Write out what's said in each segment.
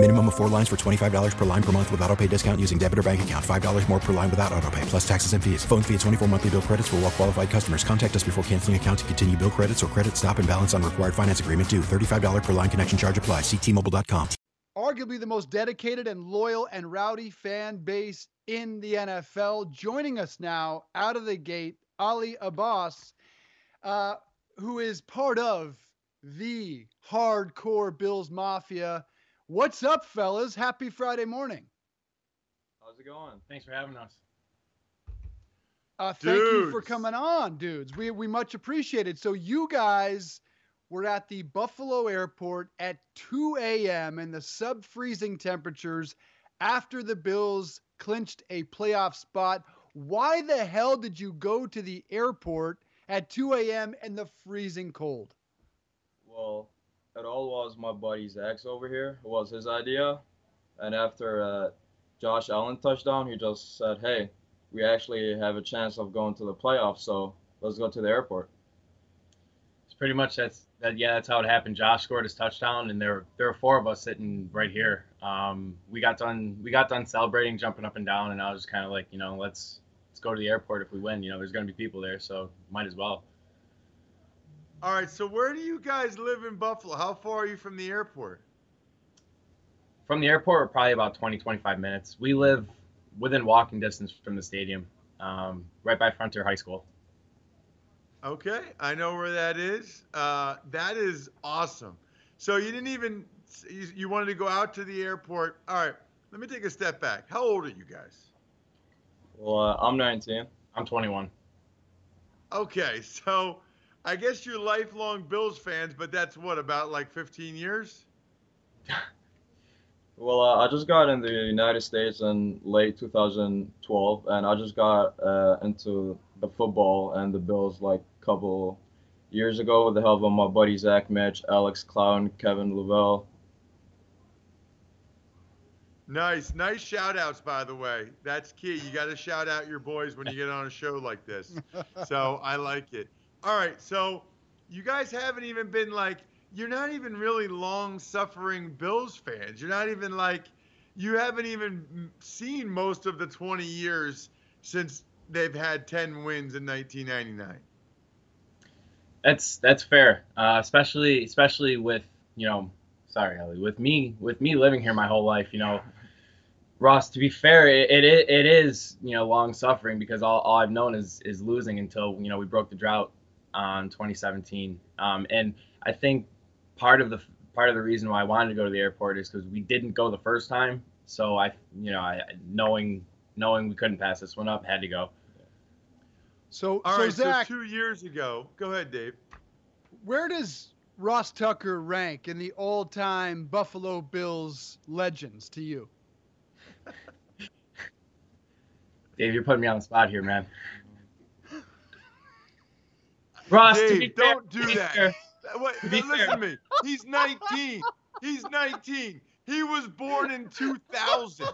Minimum of four lines for $25 per line per month with auto pay discount using debit or bank account. $5 more per line without auto pay, plus taxes and fees. Phone fee at 24 monthly bill credits for all well qualified customers. Contact us before canceling account to continue bill credits or credit stop and balance on required finance agreement due. $35 per line connection charge apply. Ctmobile.com. Arguably the most dedicated and loyal and rowdy fan base in the NFL. Joining us now out of the gate, Ali Abbas, uh, who is part of the hardcore Bills Mafia. What's up, fellas? Happy Friday morning. How's it going? Thanks for having us. Uh, thank you for coming on, dudes. We we much appreciate it. So you guys were at the Buffalo airport at 2 a.m. in the sub-freezing temperatures after the Bills clinched a playoff spot. Why the hell did you go to the airport at 2 a.m. in the freezing cold? Well, it all was my buddy's ex over here. It was his idea. And after uh, Josh Allen touchdown, he just said, hey, we actually have a chance of going to the playoffs, so let's go to the airport. It's pretty much that's that. Yeah, that's how it happened. Josh scored his touchdown, and there there were four of us sitting right here. Um, we got done we got done celebrating, jumping up and down, and I was just kind of like, you know, let's let's go to the airport if we win. You know, there's gonna be people there, so might as well. All right, so where do you guys live in Buffalo? How far are you from the airport? From the airport, we're probably about 20, 25 minutes. We live within walking distance from the stadium, um, right by Frontier High School. Okay, I know where that is. Uh, that is awesome. So you didn't even you, you wanted to go out to the airport. All right, let me take a step back. How old are you guys? Well, uh, I'm 19. I'm 21. Okay, so I guess you're lifelong Bills fans, but that's what about like 15 years? Well, uh, I just got in the United States in late 2012, and I just got uh, into the football and the Bills like a couple years ago with the help of my buddy Zach Mitch, Alex Clown, Kevin Lavelle. Nice, nice shout outs, by the way. That's key. You got to shout out your boys when you get on a show like this. so I like it. All right, so you guys haven't even been like you're not even really long suffering Bills fans. You're not even like you haven't even seen most of the 20 years since they've had 10 wins in 1999. That's that's fair, uh, especially especially with you know, sorry, Ellie, with me with me living here my whole life. You know, Ross. To be fair, it it, it is you know long suffering because all, all I've known is is losing until you know we broke the drought on 2017. Um, and I think part of the part of the reason why I wanted to go to the airport is because we didn't go the first time. So I, you know, I knowing knowing we couldn't pass this one up, had to go. So, All so right, Zach, so two years ago, go ahead, Dave. where does Ross Tucker rank in the all-time Buffalo Bills legends to you? Dave, you're putting me on the spot here, man. Ross, to Dave, be don't to do be that. fair- Wait, To be listen fair. to me. He's 19. He's 19. He was born in 2000.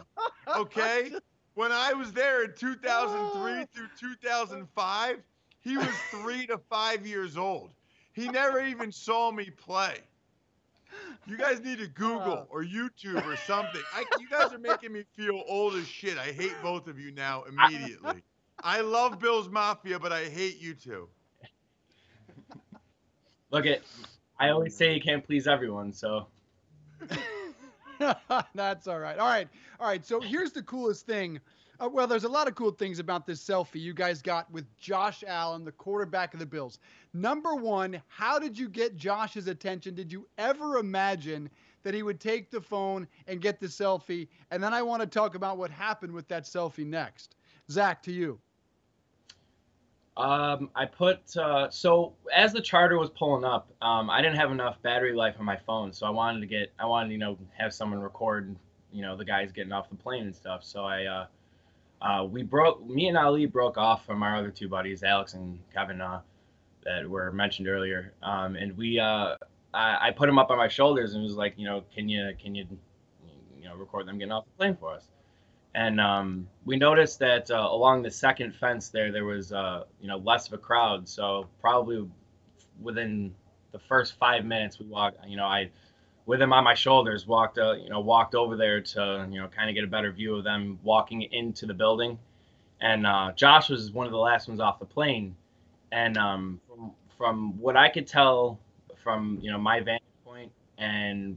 Okay? When I was there in 2003 through 2005, he was three to five years old. He never even saw me play. You guys need to Google or YouTube or something. I, you guys are making me feel old as shit. I hate both of you now immediately. I love Bill's Mafia, but I hate you two. Look at, I always say you can't please everyone, so That's all right. All right. All right. So here's the coolest thing. Uh, well, there's a lot of cool things about this selfie you guys got with Josh Allen, the quarterback of the Bills. Number one, how did you get Josh's attention? Did you ever imagine that he would take the phone and get the selfie? And then I want to talk about what happened with that selfie next. Zach, to you. Um, I put uh, so as the charter was pulling up, um, I didn't have enough battery life on my phone, so I wanted to get, I wanted you know, have someone record, you know, the guys getting off the plane and stuff. So I, uh, uh, we broke, me and Ali broke off from our other two buddies, Alex and Kevin, uh, that were mentioned earlier, um, and we, uh, I, I put him up on my shoulders and was like, you know, can you can you you know record them getting off the plane for us? And um, we noticed that uh, along the second fence there, there was uh, you know less of a crowd. So probably within the first five minutes, we walked. You know, I with him on my shoulders walked uh, you know walked over there to you know kind of get a better view of them walking into the building. And uh, Josh was one of the last ones off the plane. And um, from, from what I could tell from you know my vantage point and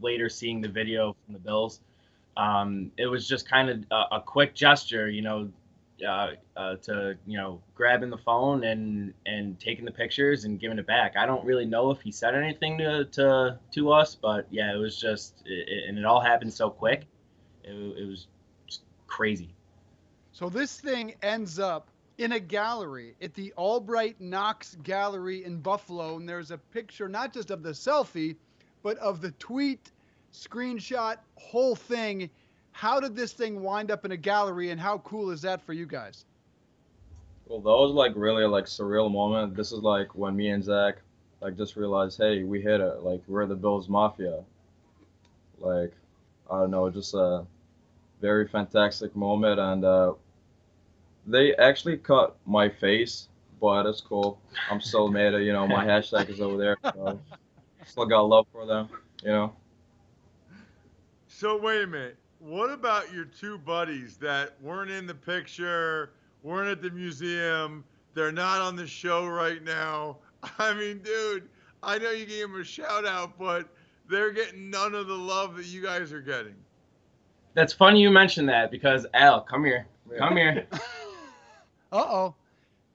later seeing the video from the Bills, um, it was just kind of a, a quick gesture, you know, uh, uh, to you know grabbing the phone and and taking the pictures and giving it back. I don't really know if he said anything to to, to us, but yeah, it was just it, and it all happened so quick. It, it was crazy. So this thing ends up in a gallery at the Albright Knox Gallery in Buffalo, and there's a picture not just of the selfie, but of the tweet, screenshot, whole thing. How did this thing wind up in a gallery, and how cool is that for you guys? Well, that was like really like surreal moment. This is like when me and Zach like just realized, hey, we hit it. Like we're the Bills Mafia. Like I don't know, just a very fantastic moment, and uh, they actually cut my face, but it's cool. I'm still made it. You know, my hashtag is over there. So still got love for them. You know. So wait a minute. What about your two buddies that weren't in the picture, weren't at the museum? They're not on the show right now. I mean, dude, I know you gave them a shout out, but they're getting none of the love that you guys are getting. That's funny you mentioned that because Al, come here, come here. Uh oh.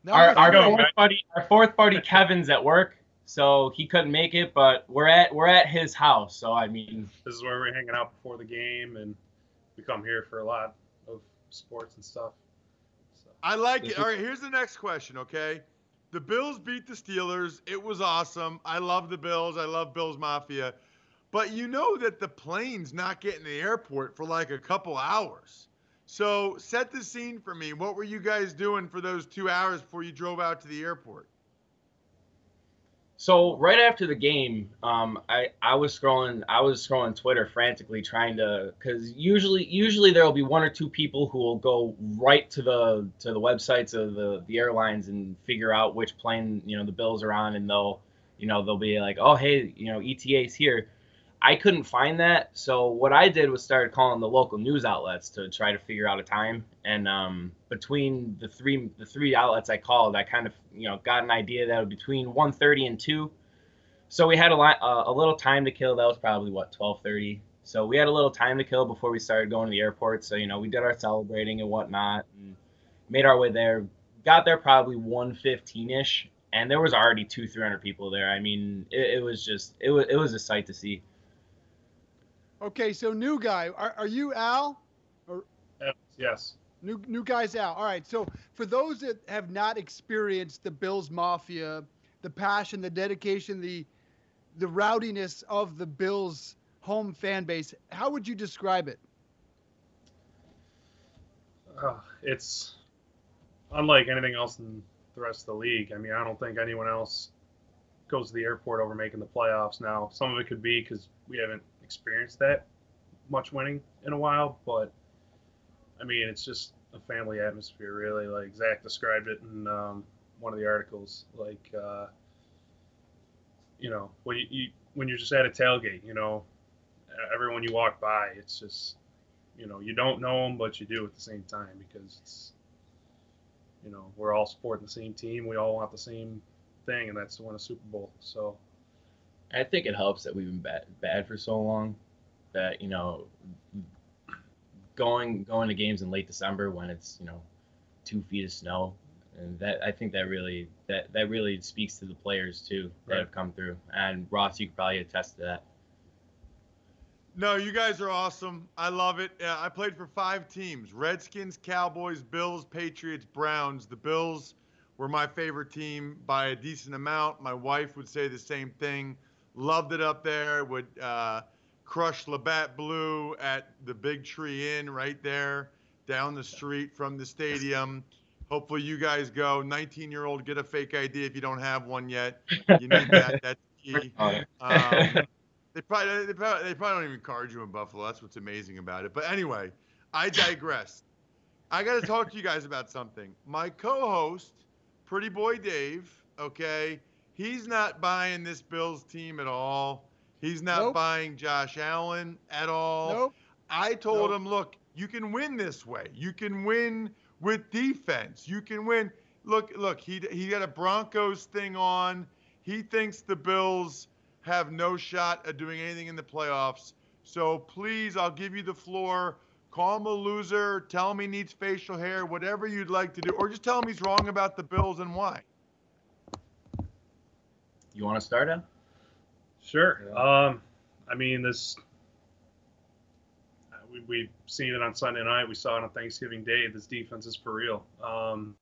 Our, our fourth buddy, our fourth buddy Kevin's at work, so he couldn't make it. But we're at we're at his house, so I mean, this is where we're hanging out before the game, and we come here for a lot of sports and stuff. So. I like it. All right, here's the next question. Okay, the Bills beat the Steelers. It was awesome. I love the Bills. I love Bills Mafia. But you know that the plane's not getting the airport for like a couple hours. So set the scene for me. What were you guys doing for those two hours before you drove out to the airport? So right after the game, um, I I was scrolling I was scrolling Twitter frantically trying to because usually usually there will be one or two people who will go right to the to the websites of the the airlines and figure out which plane you know the bills are on and they'll you know they'll be like oh hey you know ETA's here I couldn't find that, so what I did was started calling the local news outlets to try to figure out a time. And um, between the three the three outlets I called, I kind of you know got an idea that between 1:30 and 2. So we had a lot uh, a little time to kill. That was probably what 12:30. So we had a little time to kill before we started going to the airport. So you know we did our celebrating and whatnot, and made our way there. Got there probably 1:15 ish, and there was already two 300 people there. I mean, it, it was just it was it was a sight to see. Okay, so new guy. Are, are you Al? Or yes. New new guy's Al. All right. So for those that have not experienced the Bills Mafia, the passion, the dedication, the the rowdiness of the Bills home fan base, how would you describe it? Uh, it's unlike anything else in the rest of the league. I mean, I don't think anyone else goes to the airport over making the playoffs now. Some of it could be because we haven't experienced that much winning in a while, but I mean, it's just a family atmosphere, really. Like Zach described it in um, one of the articles. Like, uh, you know, when you, you when you're just at a tailgate, you know, everyone you walk by, it's just, you know, you don't know them, but you do at the same time because it's, you know, we're all supporting the same team. We all want the same thing, and that's to win a Super Bowl. So I think it helps that we've been bad, bad for so long that you know going going to games in late December when it's you know two feet of snow and that I think that really that that really speaks to the players too that right. have come through and Ross you could probably attest to that. No, you guys are awesome. I love it. Uh, I played for five teams: Redskins, Cowboys, Bills, Patriots, Browns. The Bills were my favorite team by a decent amount. My wife would say the same thing. Loved it up there. Would uh, crush Labatt Blue at the Big Tree Inn right there down the street from the stadium. Hopefully you guys go. 19 year old, get a fake ID if you don't have one yet. You need that. That's Key. Um, they probably, they probably they probably don't even card you in Buffalo. That's what's amazing about it. But anyway, I digress. I got to talk to you guys about something. My co-host, Pretty Boy Dave, okay, he's not buying this Bills team at all. He's not Nope. buying Josh Allen at all. Nope. I told Nope. him, look, you can win this way. You can win with defense. You can win. Look, look, he he got a Broncos thing on. He thinks the Bills have no shot at doing anything in the playoffs. So please, I'll give you the floor. Call him a loser. Tell him he needs facial hair. Whatever you'd like to do, or just tell him he's wrong about the Bills and why. You want to start out? Sure. Um, I mean, this. uh, We, we've seen it on Sunday night. We saw it on Thanksgiving Day. This defense is for real. Um,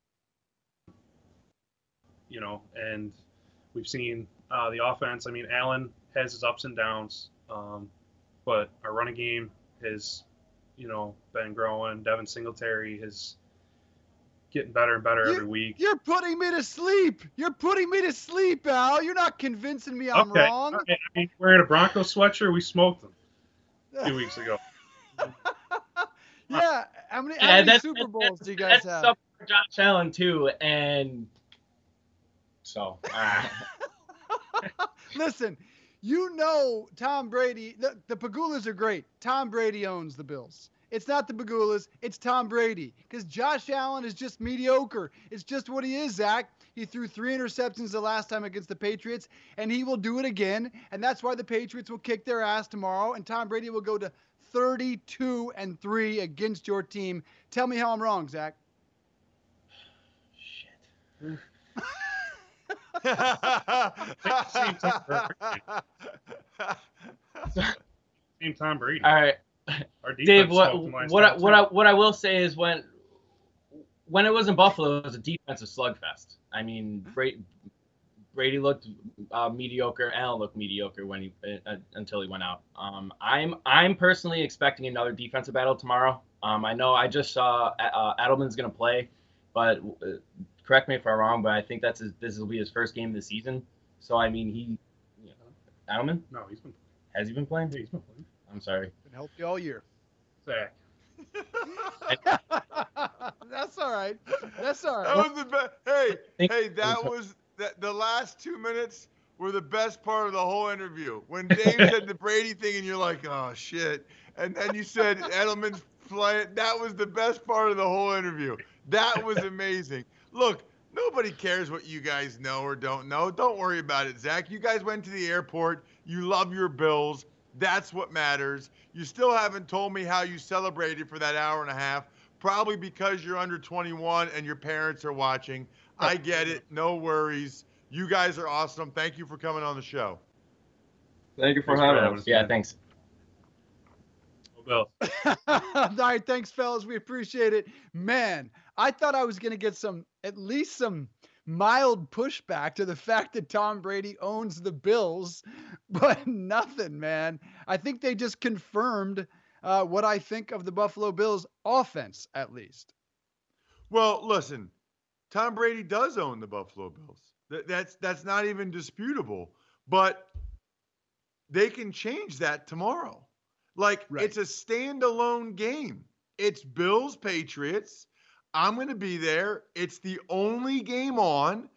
you know, and we've seen uh, the offense. I mean, Allen has his ups and downs, um, but our running game has, you know, been growing. Devin Singletary is getting better and better every week. You're putting me to sleep. You're putting me to sleep, Al. You're not convincing me I'm okay. wrong. all right. I mean, wearing a Bronco sweatshirt, we smoked them a few weeks ago. Yeah. How many, how many that's- Super that's- Bowls do you guys That's have? stuff for Josh Allen too, and so. Uh, Listen, you know Tom Brady. The, the Pegulas are great. Tom Brady owns the Bills. It's not the Pegulas. It's Tom Brady. Because Josh Allen is just mediocre. It's just what he is, Zach. He threw three interceptions the last time against the Patriots, and he will do it again. And that's why the Patriots will kick their ass tomorrow, and Tom Brady will go to 32 and three against your team. Tell me how I'm wrong, Zach. shit. Same Tom Brady. All right, Our defense Dave. What smoked what I, what. I, what I will say is when when it was in Buffalo, it was a defensive slugfest. I mean, Brady, Brady looked uh, mediocre. Allen looked mediocre when he uh, until he went out. Um, I'm I'm personally expecting another defensive battle tomorrow. Um, I know I just saw uh, Edelman's gonna play, but uh, correct me if I'm wrong, but I think that's his, this will be his first game of the season. So I mean, he you know, Edelman No, he's been has he been playing? he's been playing. I'm sorry. Been healthy all year. Zach. That's all right. That's all right. That was the best. Hey, hey, that was that. The last two minutes were the best part of the whole interview. When Dave said the Brady thing, and you're like, "Oh shit," and then you said Edelman's playing. That was the best part of the whole interview. That was amazing. Look, nobody cares what you guys know or don't know. Don't worry about it, Zach. You guys went to the airport. You love your Bills. That's what matters. You still haven't told me how you celebrated for that hour and a half. Probably because you're under 21 and your parents are watching. I get it. No worries. You guys are awesome. Thank you for coming on the show. Thank you for Thanks having having us. us. Yeah, thanks. Bill. All right, thanks, fellas. We appreciate it. Man, I thought I was going to get some, at least some mild pushback to the fact that Tom Brady owns the Bills, but nothing, man. I think they just confirmed uh, what I think of the Buffalo Bills offense, at least. Well, listen, Tom Brady does own the Buffalo Bills. That, that's that's not even disputable. But they can change that tomorrow. Like Right. it's a standalone game. It's Bills Patriots. I'm going to be there. It's the only game on.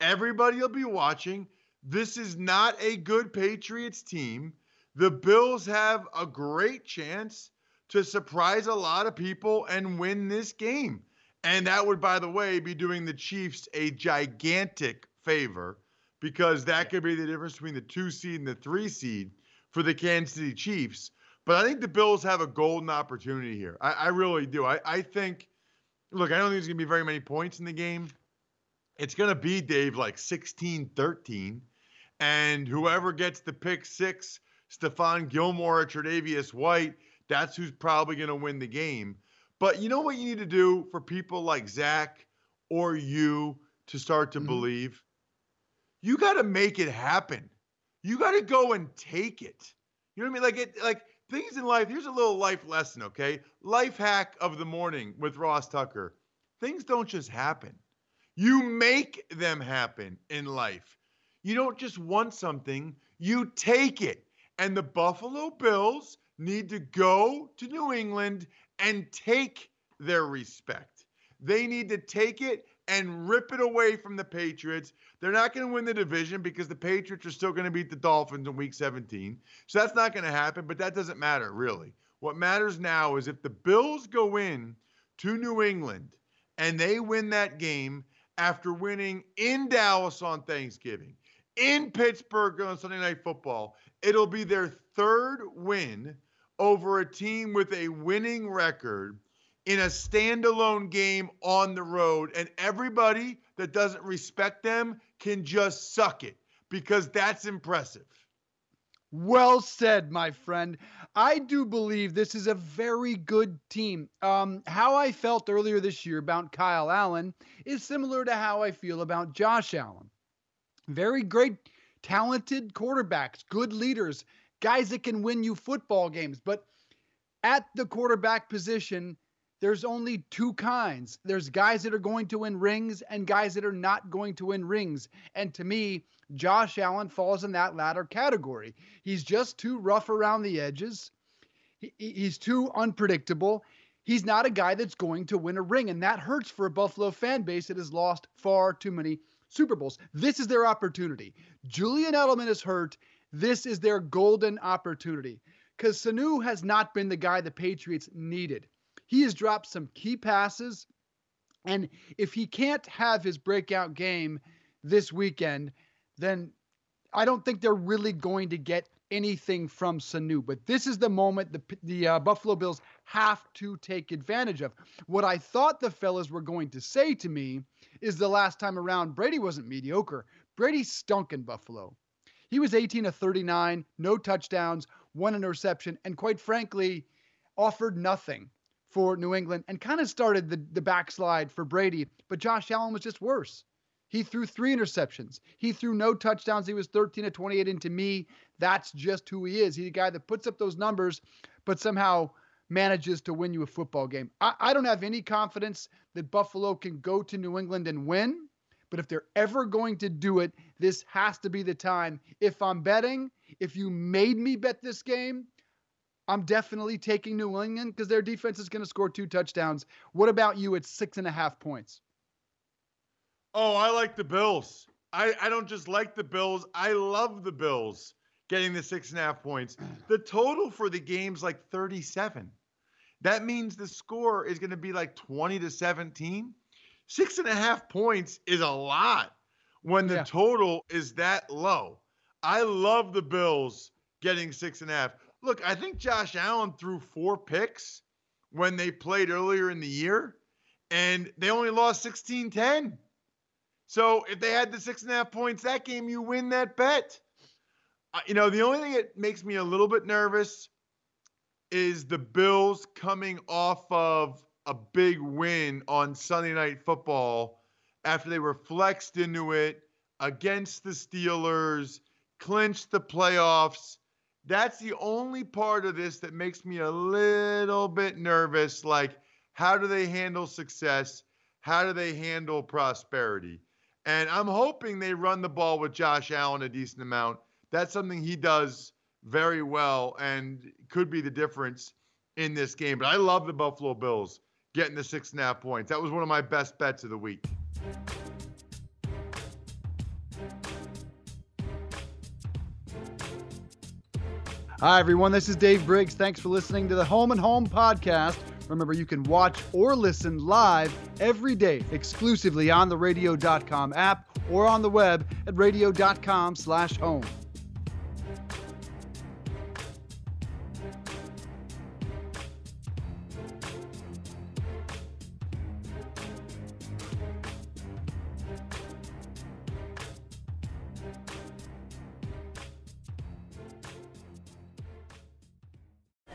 Everybody will be watching. This is not a good Patriots team. The Bills have a great chance to surprise a lot of people and win this game. And that would, by the way, be doing the Chiefs a gigantic favor because that could be the difference between the two seed and the three seed for the Kansas City Chiefs. But I think the Bills have a golden opportunity here. I, I really do. I, I think, look, I don't think there's going to be very many points in the game. It's going to be, Dave, like 16 13. And whoever gets the pick six, Stephon Gilmore or Tre'Davious White, that's who's probably going to win the game. But you know what you need to do for people like Zach or you to start to Mhm. believe? You got to make it happen. You got to go and take it. You know what I mean? Like it, like things in life. Here's a little life lesson, okay? Life hack of the morning with Ross Tucker. Things don't just happen. You make them happen in life. You don't just want something, you take it. And the Buffalo Bills need to go to New England and take their respect. They need to take it and rip it away from the Patriots. They're not going to win the division because the Patriots are still going to beat the Dolphins in week 17. So that's not going to happen, but that doesn't matter, really. What matters now is if the Bills go in to New England and they win that game after winning in Dallas on Thanksgiving, in Pittsburgh on Sunday Night Football, it'll be their third win over a team with a winning record in a standalone game on the road. And everybody that doesn't respect them can just suck it because that's impressive. Well said, my friend. I do believe this is a very good team. Um, how I felt earlier this year about Kyle Allen is similar to how I feel about Josh Allen. Very great, talented quarterbacks, good leaders, guys that can win you football games. But at the quarterback position, there's only two kinds. There's guys that are going to win rings and guys that are not going to win rings. And to me, Josh Allen falls in that latter category. He's just too rough around the edges. He, he's too unpredictable. He's not a guy that's going to win a ring. And that hurts for a Buffalo fan base that has lost far too many Super Bowls. This is their opportunity. Julian Edelman is hurt. This is their golden opportunity because Sanu has not been the guy the Patriots needed. He has dropped some key passes. And if he can't have his breakout game this weekend, then I don't think they're really going to get anything from Sanu. But this is the moment the, the uh, Buffalo Bills have to take advantage of. What I thought the fellas were going to say to me is the last time around, Brady wasn't mediocre. Brady stunk in Buffalo. He was 18 of 39, no touchdowns, one interception, and quite frankly, offered nothing for New England and kind of started the, the backslide for Brady. But Josh Allen was just worse. He threw three interceptions. He threw no touchdowns. He was 13 to 28. And to me, that's just who he is. He's a guy that puts up those numbers, but somehow manages to win you a football game. I, I don't have any confidence that Buffalo can go to New England and win. But if they're ever going to do it, this has to be the time. If I'm betting, if you made me bet this game, I'm definitely taking New England because their defense is going to score two touchdowns. What about you at six and a half points? Oh, I like the Bills. I, I don't just like the Bills. I love the Bills getting the six and a half points. The total for the game's like 37. That means the score is going to be like 20 to 17. Six and a half points is a lot when the yeah. total is that low. I love the Bills getting six and a half. Look, I think Josh Allen threw four picks when they played earlier in the year, and they only lost 16 10. So if they had the six and a half points that game, you win that bet. Uh, you know, the only thing that makes me a little bit nervous is the Bills coming off of a big win on Sunday Night Football after they were flexed into it against the Steelers, clinched the playoffs that's the only part of this that makes me a little bit nervous. Like, how do they handle success? How do they handle prosperity? And I'm hoping they run the ball with Josh Allen a decent amount. That's something he does very well and could be the difference in this game. But I love the Buffalo Bills getting the six and a half points. That was one of my best bets of the week. Hi, everyone. This is Dave Briggs. Thanks for listening to the Home and Home podcast. Remember, you can watch or listen live every day exclusively on the radio.com app or on the web at radio.com slash home.